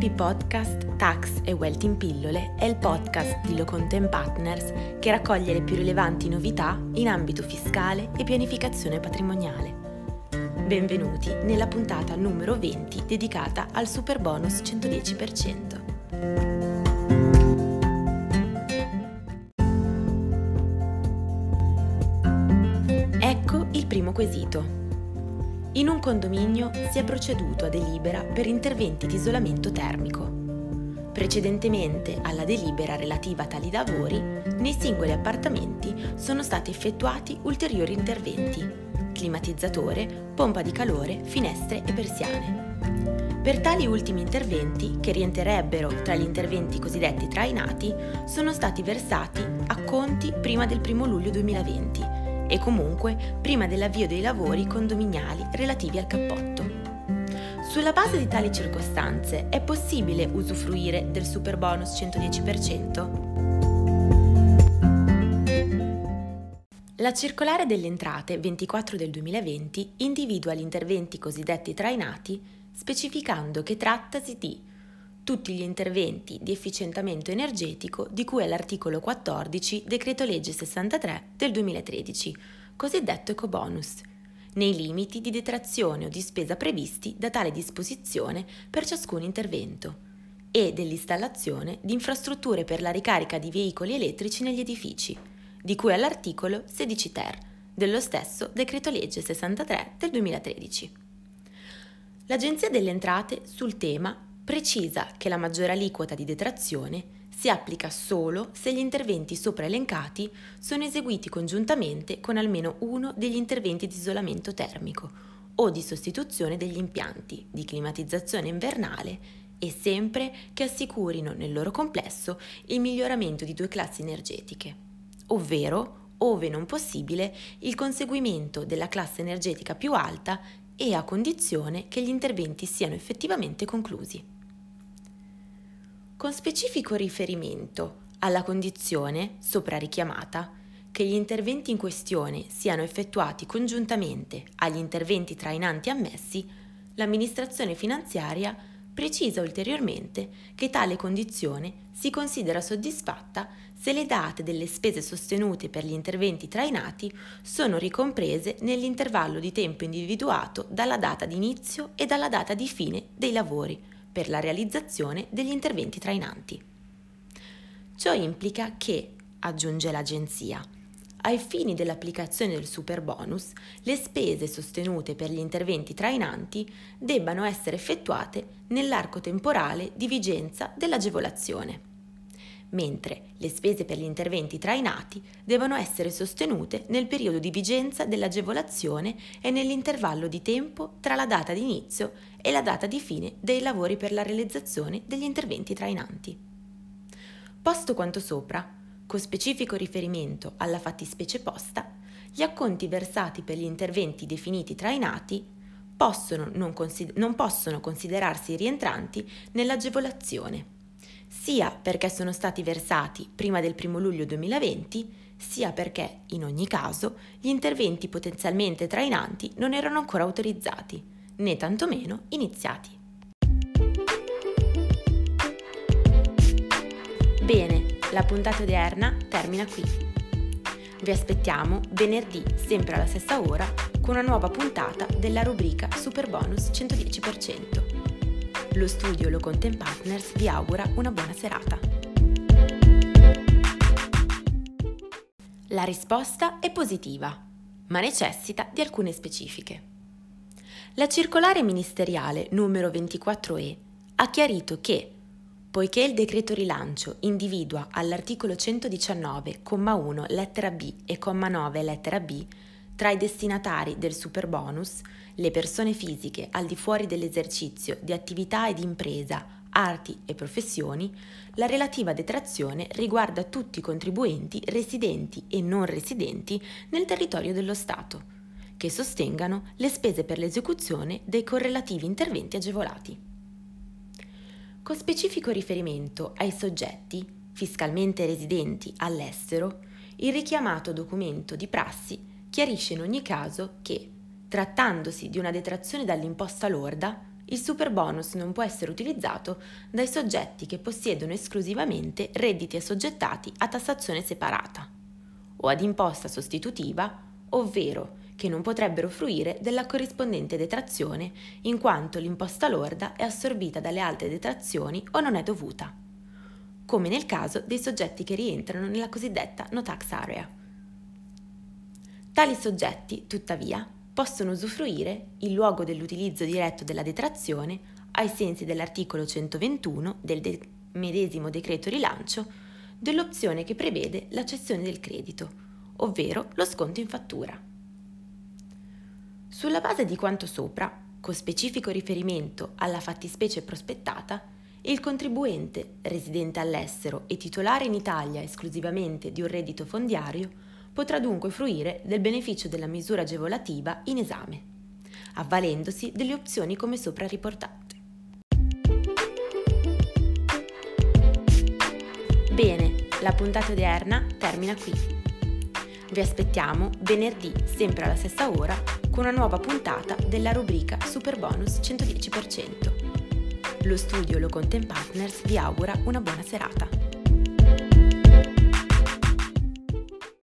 L'AP Podcast Tax e Wealth in pillole è il podcast di Locontent Partners che raccoglie le più rilevanti novità in ambito fiscale e pianificazione patrimoniale. Benvenuti nella puntata numero 20 dedicata al super bonus 110%. Ecco il primo quesito. In un condominio si è proceduto a delibera per interventi di isolamento termico. Precedentemente alla delibera relativa a tali lavori, nei singoli appartamenti sono stati effettuati ulteriori interventi, climatizzatore, pompa di calore, finestre e persiane. Per tali ultimi interventi, che rientrerebbero tra gli interventi cosiddetti trainati, sono stati versati acconti prima del 1 luglio 2020 e comunque prima dell'avvio dei lavori condominiali relativi al cappotto. Sulla base di tali circostanze è possibile usufruire del super bonus 110%? La circolare delle entrate 24 del 2020 individua gli interventi cosiddetti trainati specificando che trattasi di tutti gli interventi di efficientamento energetico di cui è l'articolo 14 decreto legge 63 del 2013, cosiddetto ecobonus, nei limiti di detrazione o di spesa previsti da tale disposizione per ciascun intervento, e dell'installazione di infrastrutture per la ricarica di veicoli elettrici negli edifici, di cui all'articolo 16 ter dello stesso decreto legge 63 del 2013. L'Agenzia delle Entrate sul tema precisa che la maggiore aliquota di detrazione si applica solo se gli interventi sopra elencati sono eseguiti congiuntamente con almeno uno degli interventi di isolamento termico o di sostituzione degli impianti di climatizzazione invernale e sempre che assicurino nel loro complesso il miglioramento di due classi energetiche, ovvero, ove non possibile, il conseguimento della classe energetica più alta e a condizione che gli interventi siano effettivamente conclusi con specifico riferimento alla condizione sopra richiamata che gli interventi in questione siano effettuati congiuntamente agli interventi trainanti ammessi, l'amministrazione finanziaria precisa ulteriormente che tale condizione si considera soddisfatta se le date delle spese sostenute per gli interventi trainati sono ricomprese nell'intervallo di tempo individuato dalla data di inizio e dalla data di fine dei lavori per la realizzazione degli interventi trainanti. Ciò implica che, aggiunge l'Agenzia, ai fini dell'applicazione del super bonus, le spese sostenute per gli interventi trainanti debbano essere effettuate nell'arco temporale di vigenza dell'agevolazione, mentre le spese per gli interventi trainati devono essere sostenute nel periodo di vigenza dell'agevolazione e nell'intervallo di tempo tra la data di inizio e la data di fine dei lavori per la realizzazione degli interventi trainanti. Posto quanto sopra, con specifico riferimento alla fattispecie posta, gli acconti versati per gli interventi definiti trainati possono non, consider- non possono considerarsi rientranti nell'agevolazione, sia perché sono stati versati prima del 1 luglio 2020, sia perché, in ogni caso, gli interventi potenzialmente trainanti non erano ancora autorizzati né tantomeno iniziati. Bene, la puntata odierna termina qui. Vi aspettiamo venerdì, sempre alla stessa ora, con una nuova puntata della rubrica Super Bonus 110%. Lo studio Lo Content Partners vi augura una buona serata. La risposta è positiva, ma necessita di alcune specifiche. La circolare ministeriale numero 24E ha chiarito che, poiché il decreto rilancio individua all'articolo 119, comma 1, lettera B e comma 9, lettera B, tra i destinatari del superbonus, le persone fisiche al di fuori dell'esercizio di attività ed impresa, arti e professioni, la relativa detrazione riguarda tutti i contribuenti residenti e non residenti nel territorio dello Stato che sostengano le spese per l'esecuzione dei correlativi interventi agevolati. Con specifico riferimento ai soggetti fiscalmente residenti all'estero, il richiamato documento di prassi chiarisce in ogni caso che, trattandosi di una detrazione dall'imposta lorda, il super bonus non può essere utilizzato dai soggetti che possiedono esclusivamente redditi assoggettati a tassazione separata o ad imposta sostitutiva, ovvero che non potrebbero fruire della corrispondente detrazione in quanto l'imposta lorda è assorbita dalle altre detrazioni o non è dovuta, come nel caso dei soggetti che rientrano nella cosiddetta no tax area. Tali soggetti, tuttavia, possono usufruire, in luogo dell'utilizzo diretto della detrazione, ai sensi dell'articolo 121 del de- medesimo decreto rilancio, dell'opzione che prevede la cessione del credito, ovvero lo sconto in fattura. Sulla base di quanto sopra, con specifico riferimento alla fattispecie prospettata, il contribuente, residente all'estero e titolare in Italia esclusivamente di un reddito fondiario, potrà dunque fruire del beneficio della misura agevolativa in esame, avvalendosi delle opzioni come sopra riportate. Bene, la puntata odierna termina qui. Vi aspettiamo venerdì, sempre alla stessa ora, con una nuova puntata della rubrica Super Bonus 110%. Lo studio Lo Content Partners vi augura una buona serata.